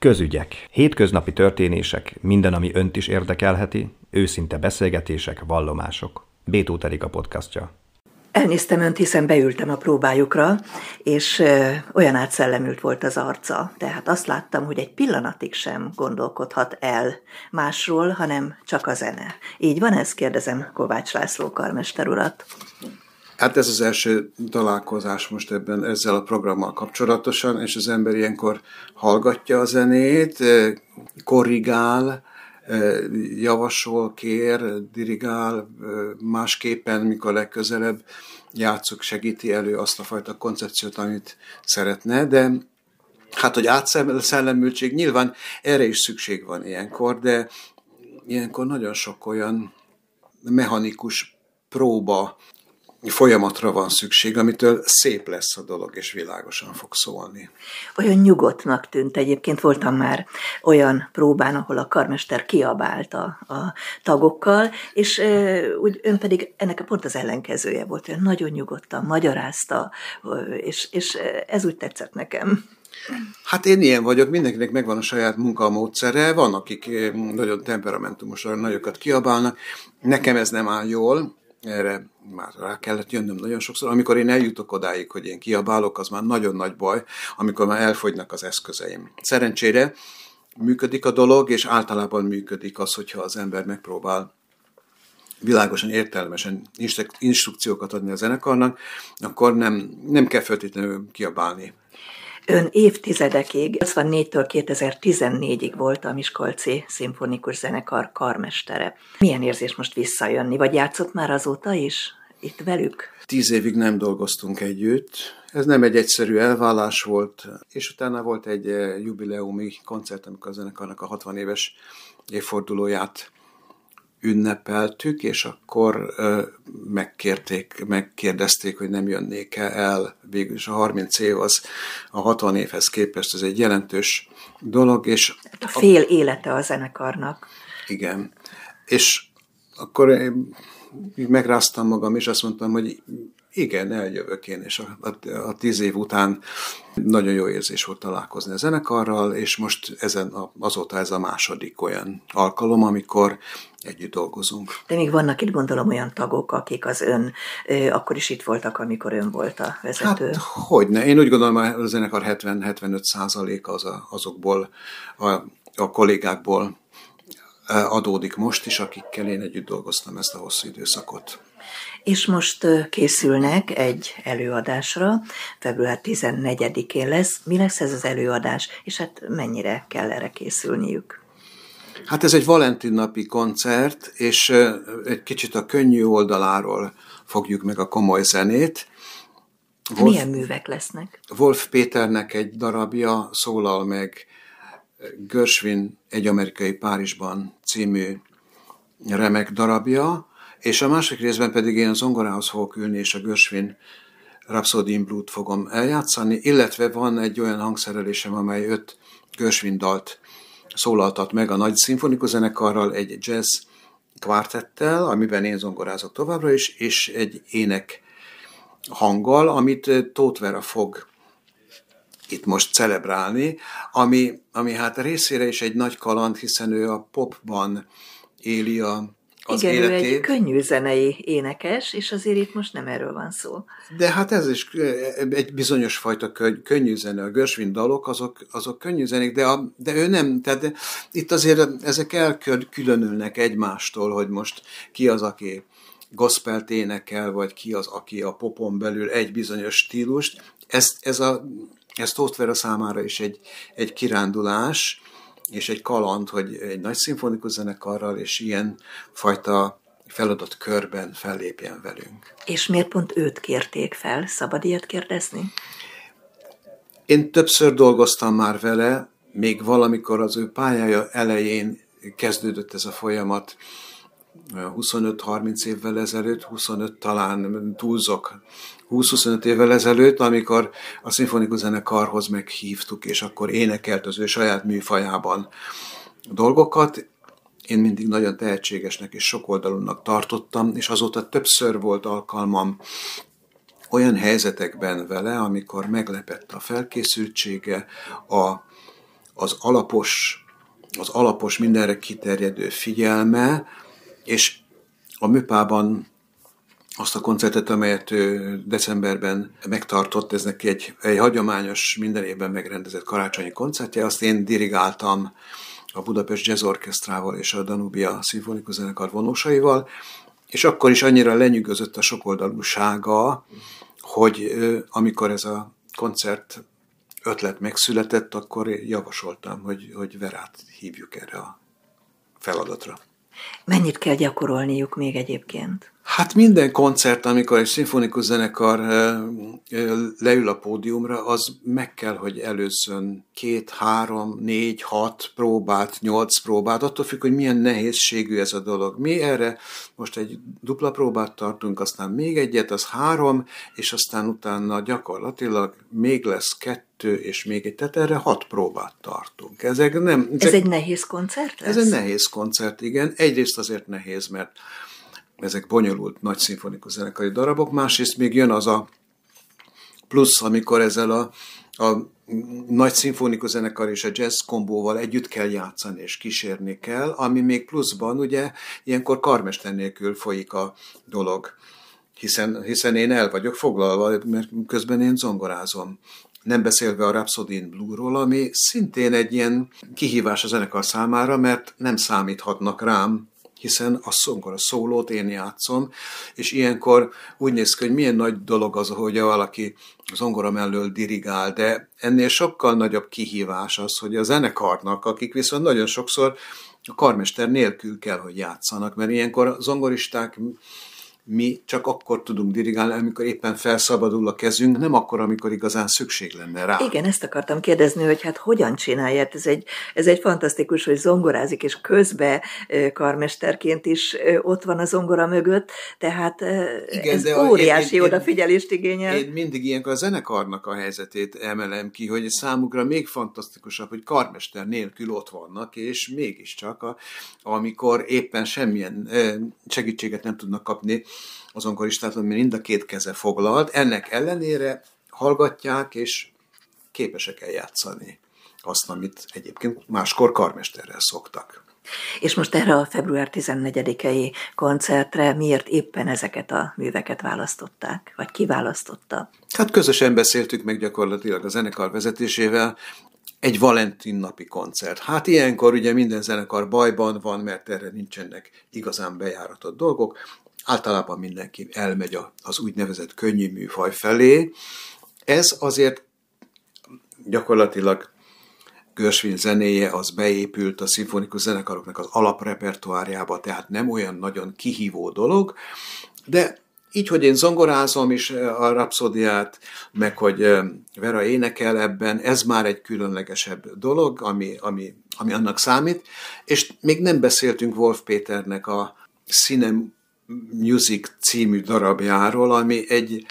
Közügyek. Hétköznapi történések, minden, ami önt is érdekelheti, őszinte beszélgetések, vallomások. Bétó Terika podcastja. Elnéztem önt, hiszen beültem a próbájukra, és olyan átszellemült volt az arca. Tehát azt láttam, hogy egy pillanatig sem gondolkodhat el másról, hanem csak a zene. Így van ez? Kérdezem Kovács László karmester urat. Hát ez az első találkozás most ebben ezzel a programmal kapcsolatosan, és az ember ilyenkor hallgatja a zenét, korrigál, javasol, kér, dirigál, másképpen, mikor legközelebb játszuk, segíti elő azt a fajta koncepciót, amit szeretne, de hát, hogy átszellemültség, nyilván erre is szükség van ilyenkor, de ilyenkor nagyon sok olyan mechanikus próba folyamatra van szükség, amitől szép lesz a dolog, és világosan fog szólni. Olyan nyugodtnak tűnt egyébként, voltam már olyan próbán, ahol a karmester kiabált a, a tagokkal, és e, úgy ön pedig ennek a pont az ellenkezője volt, olyan nagyon nyugodtan magyarázta, és, és ez úgy tetszett nekem. Hát én ilyen vagyok, mindenkinek megvan a saját munkamódszere, van, akik nagyon temperamentumosan nagyokat kiabálnak, nekem ez nem áll jól, erre már rá kellett jönnöm nagyon sokszor. Amikor én eljutok odáig, hogy én kiabálok, az már nagyon nagy baj, amikor már elfogynak az eszközeim. Szerencsére működik a dolog, és általában működik az, hogyha az ember megpróbál világosan, értelmesen instrukciókat adni a zenekarnak, akkor nem, nem kell feltétlenül kiabálni. Ön évtizedekig, 84-től 2014-ig volt a Miskolci Szimfonikus Zenekar karmestere. Milyen érzés most visszajönni, vagy játszott már azóta is itt velük? Tíz évig nem dolgoztunk együtt. Ez nem egy egyszerű elvállás volt, és utána volt egy eh, jubileumi koncert, amikor a zenekarnak a 60 éves évfordulóját ünnepeltük, és akkor megkérték, megkérdezték, hogy nem jönnék -e el. Végül is a 30 év az a 60 évhez képest, ez egy jelentős dolog. És a fél élete a zenekarnak. Igen. És akkor én megráztam magam, és azt mondtam, hogy igen, eljövök én, és a, a, a tíz év után nagyon jó érzés volt találkozni a zenekarral, és most ezen a, azóta ez a második olyan alkalom, amikor együtt dolgozunk. De még vannak itt gondolom olyan tagok, akik az ön, ö, akkor is itt voltak, amikor ön volt a vezető. Hát, hogyne. Én úgy gondolom, hogy a zenekar 70-75 százaléka az a, azokból, a, a kollégákból adódik most is, akikkel én együtt dolgoztam ezt a hosszú időszakot. És most készülnek egy előadásra, február 14-én lesz. Mi lesz ez az előadás, és hát mennyire kell erre készülniük? Hát ez egy Valentin napi koncert, és egy kicsit a könnyű oldaláról fogjuk meg a komoly zenét. Wolf, Milyen művek lesznek? Wolf Péternek egy darabja szólal meg Gershwin egy amerikai Párizsban című remek darabja, és a másik részben pedig én az zongorához fogok ülni, és a Gershwin Rhapsody in Blood fogom eljátszani, illetve van egy olyan hangszerelésem, amely öt Gershwin dalt szólaltat meg a nagy szimfonikus zenekarral, egy jazz kvártettel, amiben én zongorázok továbbra is, és egy ének hanggal, amit Tóth Vera fog itt most celebrálni, ami, ami hát részére is egy nagy kaland, hiszen ő a popban éli a az Igen, életét. ő egy könnyű zenei énekes, és azért itt most nem erről van szó. De hát ez is egy bizonyos fajta könnyű zene. A Gershwin dalok, azok, azok könnyű zenék, de, a, de ő nem. Tehát itt azért ezek elkülönülnek egymástól, hogy most ki az, aki gospelt énekel, vagy ki az, aki a popon belül egy bizonyos stílust. Ez, ez, a, ez Tóth számára is egy, egy kirándulás, és egy kaland, hogy egy nagy szimfonikus zenekarral és ilyen fajta feladat körben fellépjen velünk. És miért pont őt kérték fel? Szabad ilyet kérdezni? Én többször dolgoztam már vele, még valamikor az ő pályája elején kezdődött ez a folyamat, 25-30 évvel ezelőtt, 25 talán túlzok, 20-25 évvel ezelőtt, amikor a szimfonikus zenekarhoz meghívtuk, és akkor énekelt az ő saját műfajában dolgokat. Én mindig nagyon tehetségesnek és sokoldalúnak tartottam, és azóta többször volt alkalmam olyan helyzetekben vele, amikor meglepett a felkészültsége, a, az alapos, az alapos mindenre kiterjedő figyelme, és a műpában azt a koncertet, amelyet decemberben megtartott, ez neki egy, egy hagyományos, minden évben megrendezett karácsonyi koncertje, azt én dirigáltam a Budapest Jazz Orchestrával és a Danubia Szimfonikus Zenekar vonósaival, és akkor is annyira lenyűgözött a sokoldalúsága, hogy amikor ez a koncert ötlet megszületett, akkor javasoltam, hogy, hogy Verát hívjuk erre a feladatra. Mennyit kell gyakorolniuk még egyébként? Hát minden koncert, amikor egy szimfonikus zenekar leül a pódiumra, az meg kell, hogy előzzön két, három, négy, hat próbát, nyolc próbát, attól függ, hogy milyen nehézségű ez a dolog. Mi erre most egy dupla próbát tartunk, aztán még egyet, az három, és aztán utána gyakorlatilag még lesz kettő, és még egy, tehát erre hat próbát tartunk. Ezek nem, ezek, ez egy nehéz koncert lesz? Ez egy nehéz koncert, igen. Egyrészt azért nehéz, mert ezek bonyolult nagy szimfonikus zenekari darabok, másrészt még jön az a plusz, amikor ezzel a, a nagy szimfonikus zenekar és a jazz kombóval együtt kell játszani és kísérni kell, ami még pluszban ugye ilyenkor karmester nélkül folyik a dolog, hiszen, hiszen én el vagyok foglalva, mert közben én zongorázom. Nem beszélve a Rhapsody in Blue-ról, ami szintén egy ilyen kihívás a zenekar számára, mert nem számíthatnak rám, hiszen a szongora szólót én játszom, és ilyenkor úgy néz ki, hogy milyen nagy dolog az, hogy valaki zongora mellől dirigál, de ennél sokkal nagyobb kihívás az, hogy a zenekarnak, akik viszont nagyon sokszor a karmester nélkül kell, hogy játszanak, mert ilyenkor a zongoristák mi csak akkor tudunk dirigálni, amikor éppen felszabadul a kezünk, nem akkor, amikor igazán szükség lenne rá. Igen, ezt akartam kérdezni, hogy hát hogyan csinálja. Ez egy, ez egy fantasztikus, hogy zongorázik, és közbe karmesterként is ott van a zongora mögött, tehát Igen, ez de óriási én, én, odafigyelést igényel. Én mindig ilyenkor a zenekarnak a helyzetét emelem ki, hogy számukra még fantasztikusabb, hogy karmester nélkül ott vannak, és mégiscsak, a, amikor éppen semmilyen segítséget nem tudnak kapni, az onkoristát, mert mind a két keze foglalt, ennek ellenére hallgatják, és képesek eljátszani azt, amit egyébként máskor karmesterrel szoktak. És most erre a február 14-i koncertre miért éppen ezeket a műveket választották, vagy kiválasztotta? Hát közösen beszéltük meg gyakorlatilag a zenekar vezetésével, egy Valentin napi koncert. Hát ilyenkor ugye minden zenekar bajban van, mert erre nincsenek igazán bejáratott dolgok általában mindenki elmegy az úgynevezett könnyű műfaj felé. Ez azért gyakorlatilag Görsvin zenéje az beépült a szimfonikus zenekaroknak az alaprepertoárjába, tehát nem olyan nagyon kihívó dolog, de így, hogy én zongorázom is a rapszódiát, meg hogy Vera énekel ebben, ez már egy különlegesebb dolog, ami, ami, ami annak számít, és még nem beszéltünk Wolf Péternek a színem Music című darabjáról, ami egy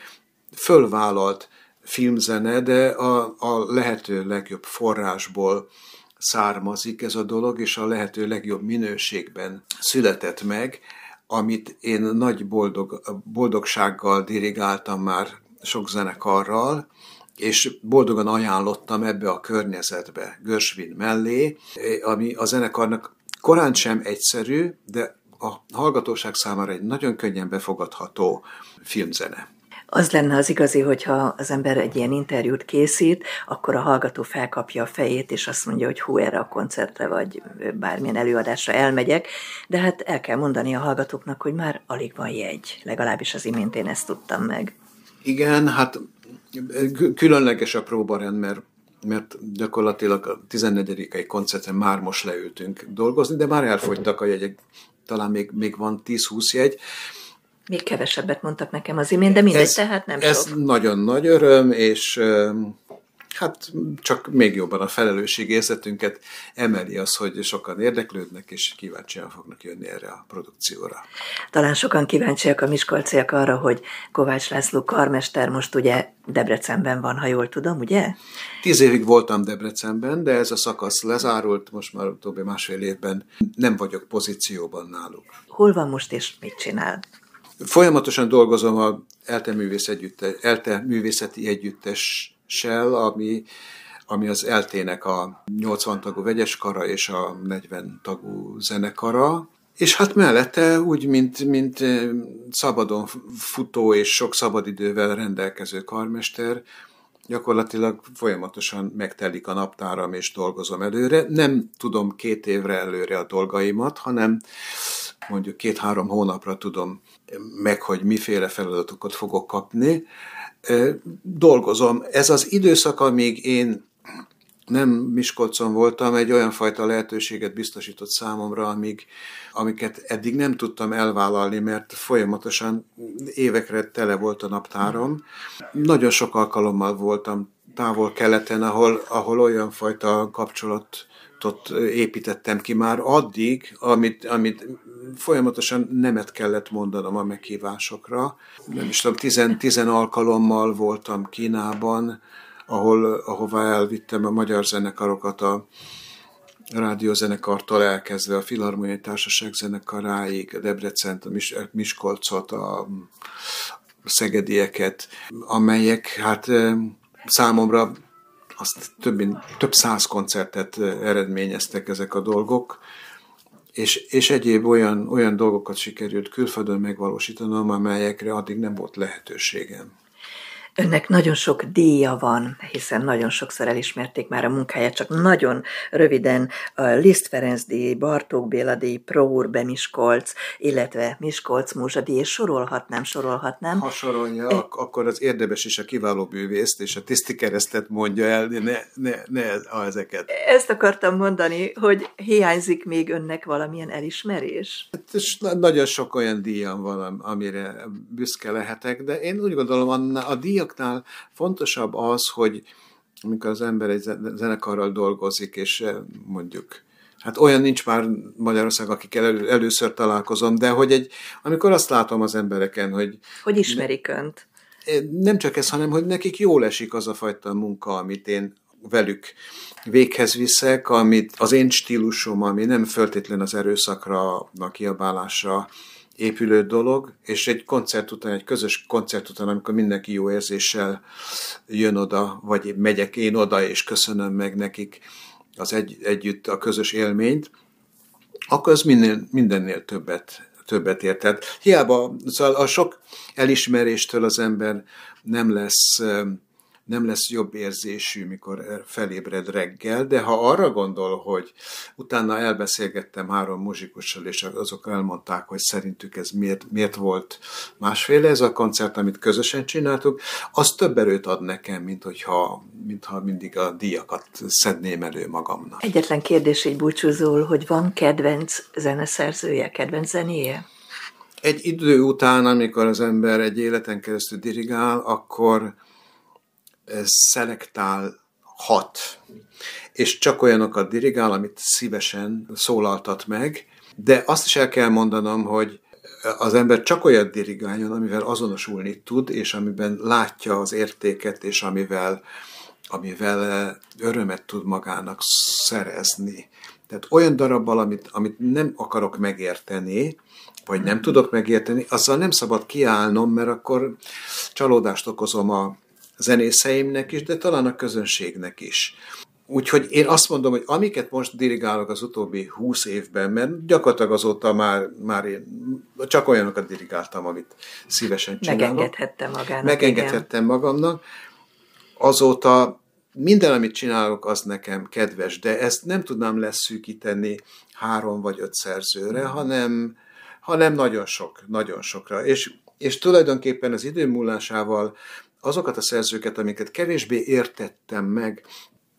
fölvállalt filmzene, de a, a lehető legjobb forrásból származik ez a dolog, és a lehető legjobb minőségben született meg, amit én nagy boldog, boldogsággal dirigáltam már sok zenekarral, és boldogan ajánlottam ebbe a környezetbe, Görsvin mellé, ami a zenekarnak korán sem egyszerű, de a hallgatóság számára egy nagyon könnyen befogadható filmzene. Az lenne az igazi, hogyha az ember egy ilyen interjút készít, akkor a hallgató felkapja a fejét, és azt mondja, hogy hú, erre a koncertre, vagy bármilyen előadásra elmegyek, de hát el kell mondani a hallgatóknak, hogy már alig van jegy, legalábbis az imént én ezt tudtam meg. Igen, hát különleges a próbarend, mert mert gyakorlatilag a 14. koncerten már most leültünk dolgozni, de már elfogytak a jegyek talán még, még van 10-20 jegy. Még kevesebbet mondtak nekem az imént, de mindegy, ez, tehát nem Ez sok. nagyon nagy öröm, és hát csak még jobban a felelősségérzetünket emeli az, hogy sokan érdeklődnek, és kíváncsian fognak jönni erre a produkcióra. Talán sokan kíváncsiak a miskolciak arra, hogy Kovács László karmester most ugye Debrecenben van, ha jól tudom, ugye? Tíz évig voltam Debrecenben, de ez a szakasz lezárult, most már utóbbi másfél évben nem vagyok pozícióban náluk. Hol van most és mit csinál? Folyamatosan dolgozom a ELTE, művész együttes, ELTE művészeti együttes Shell, ami ami az eltének a 80 tagú vegyes kara és a 40 tagú zenekara, és hát mellette úgy, mint, mint szabadon futó és sok szabadidővel rendelkező karmester, gyakorlatilag folyamatosan megtelik a naptáram és dolgozom előre. Nem tudom két évre előre a dolgaimat, hanem mondjuk két-három hónapra tudom meg, hogy miféle feladatokat fogok kapni. Dolgozom. Ez az időszak, amíg én nem Miskolcon voltam, egy olyan fajta lehetőséget biztosított számomra, amíg, amiket eddig nem tudtam elvállalni, mert folyamatosan évekre tele volt a naptárom. Nagyon sok alkalommal voltam távol-keleten, ahol, ahol olyan fajta kapcsolatot építettem ki már addig, amit, amit folyamatosan nemet kellett mondanom a meghívásokra. Nem is tudom, tizen, tizen alkalommal voltam Kínában, ahol, ahová elvittem a magyar zenekarokat a rádiózenekartól elkezdve a Filharmoniai Társaság zenekaráig, a Debrecent, a Mis- Miskolcot, a Szegedieket, amelyek hát számomra azt több, több száz koncertet eredményeztek ezek a dolgok, és, és egyéb olyan, olyan dolgokat sikerült külföldön megvalósítanom, amelyekre addig nem volt lehetőségem. Önnek nagyon sok díja van, hiszen nagyon sokszor elismerték már a munkáját, csak nagyon röviden a Liszt Ferenc díj, Bartók Béla díj, Próur Bemiskolc, illetve Miskolc Múzsa díj, és sorolhatnám, sorolhatnám. Ha sorolja, e... akkor az érdemes is a kiváló bűvészt és a tiszti keresztet mondja el, ne, ne, ne ezeket. Ezt akartam mondani, hogy hiányzik még önnek valamilyen elismerés? Hát, és nagyon sok olyan díjam van, amire büszke lehetek, de én úgy gondolom, a díjak díjaknál fontosabb az, hogy amikor az ember egy zenekarral dolgozik, és eh, mondjuk Hát olyan nincs már Magyarország, akikkel elő, először találkozom, de hogy egy, amikor azt látom az embereken, hogy... Hogy ismerik önt. Eh, nem csak ez, hanem hogy nekik jól esik az a fajta munka, amit én velük véghez viszek, amit az én stílusom, ami nem föltétlen az erőszakra, a kiabálásra épülő dolog, és egy koncert után, egy közös koncert után, amikor mindenki jó érzéssel jön oda, vagy megyek én oda, és köszönöm meg nekik az egy, együtt a közös élményt, akkor az minden, mindennél többet, többet ér. Tehát hiába szóval a sok elismeréstől az ember nem lesz nem lesz jobb érzésű, mikor felébred reggel, de ha arra gondol, hogy utána elbeszélgettem három muzsikussal, és azok elmondták, hogy szerintük ez miért, miért volt másféle ez a koncert, amit közösen csináltuk, az több erőt ad nekem, mint hogyha, mintha mindig a díjakat szedném elő magamnak. Egyetlen kérdés egy búcsúzól, hogy van kedvenc zeneszerzője, kedvenc zenéje? Egy idő után, amikor az ember egy életen keresztül dirigál, akkor szelektál hat, és csak olyanokat dirigál, amit szívesen szólaltat meg, de azt is el kell mondanom, hogy az ember csak olyat dirigáljon, amivel azonosulni tud, és amiben látja az értéket, és amivel, amivel örömet tud magának szerezni. Tehát olyan darabbal, amit, amit nem akarok megérteni, vagy nem tudok megérteni, azzal nem szabad kiállnom, mert akkor csalódást okozom a, zenészeimnek is, de talán a közönségnek is. Úgyhogy én azt mondom, hogy amiket most dirigálok az utóbbi húsz évben, mert gyakorlatilag azóta már, már én csak olyanokat dirigáltam, amit szívesen csinálok. Megengedhettem magának. Megengedhettem igen. magamnak. Azóta minden, amit csinálok, az nekem kedves, de ezt nem tudnám leszűkíteni három vagy öt szerzőre, hanem, hanem nagyon sok, nagyon sokra. És, és tulajdonképpen az idő múlásával azokat a szerzőket, amiket kevésbé értettem meg,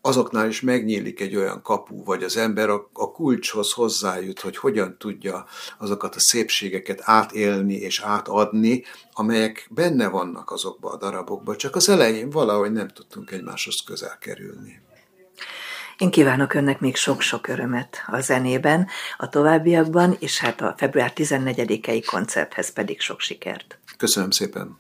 azoknál is megnyílik egy olyan kapu, vagy az ember a, a kulcshoz hozzájut, hogy hogyan tudja azokat a szépségeket átélni és átadni, amelyek benne vannak azokba a darabokba, csak az elején valahogy nem tudtunk egymáshoz közel kerülni. Én kívánok önnek még sok-sok örömet a zenében, a továbbiakban, és hát a február 14-i koncerthez pedig sok sikert. Köszönöm szépen!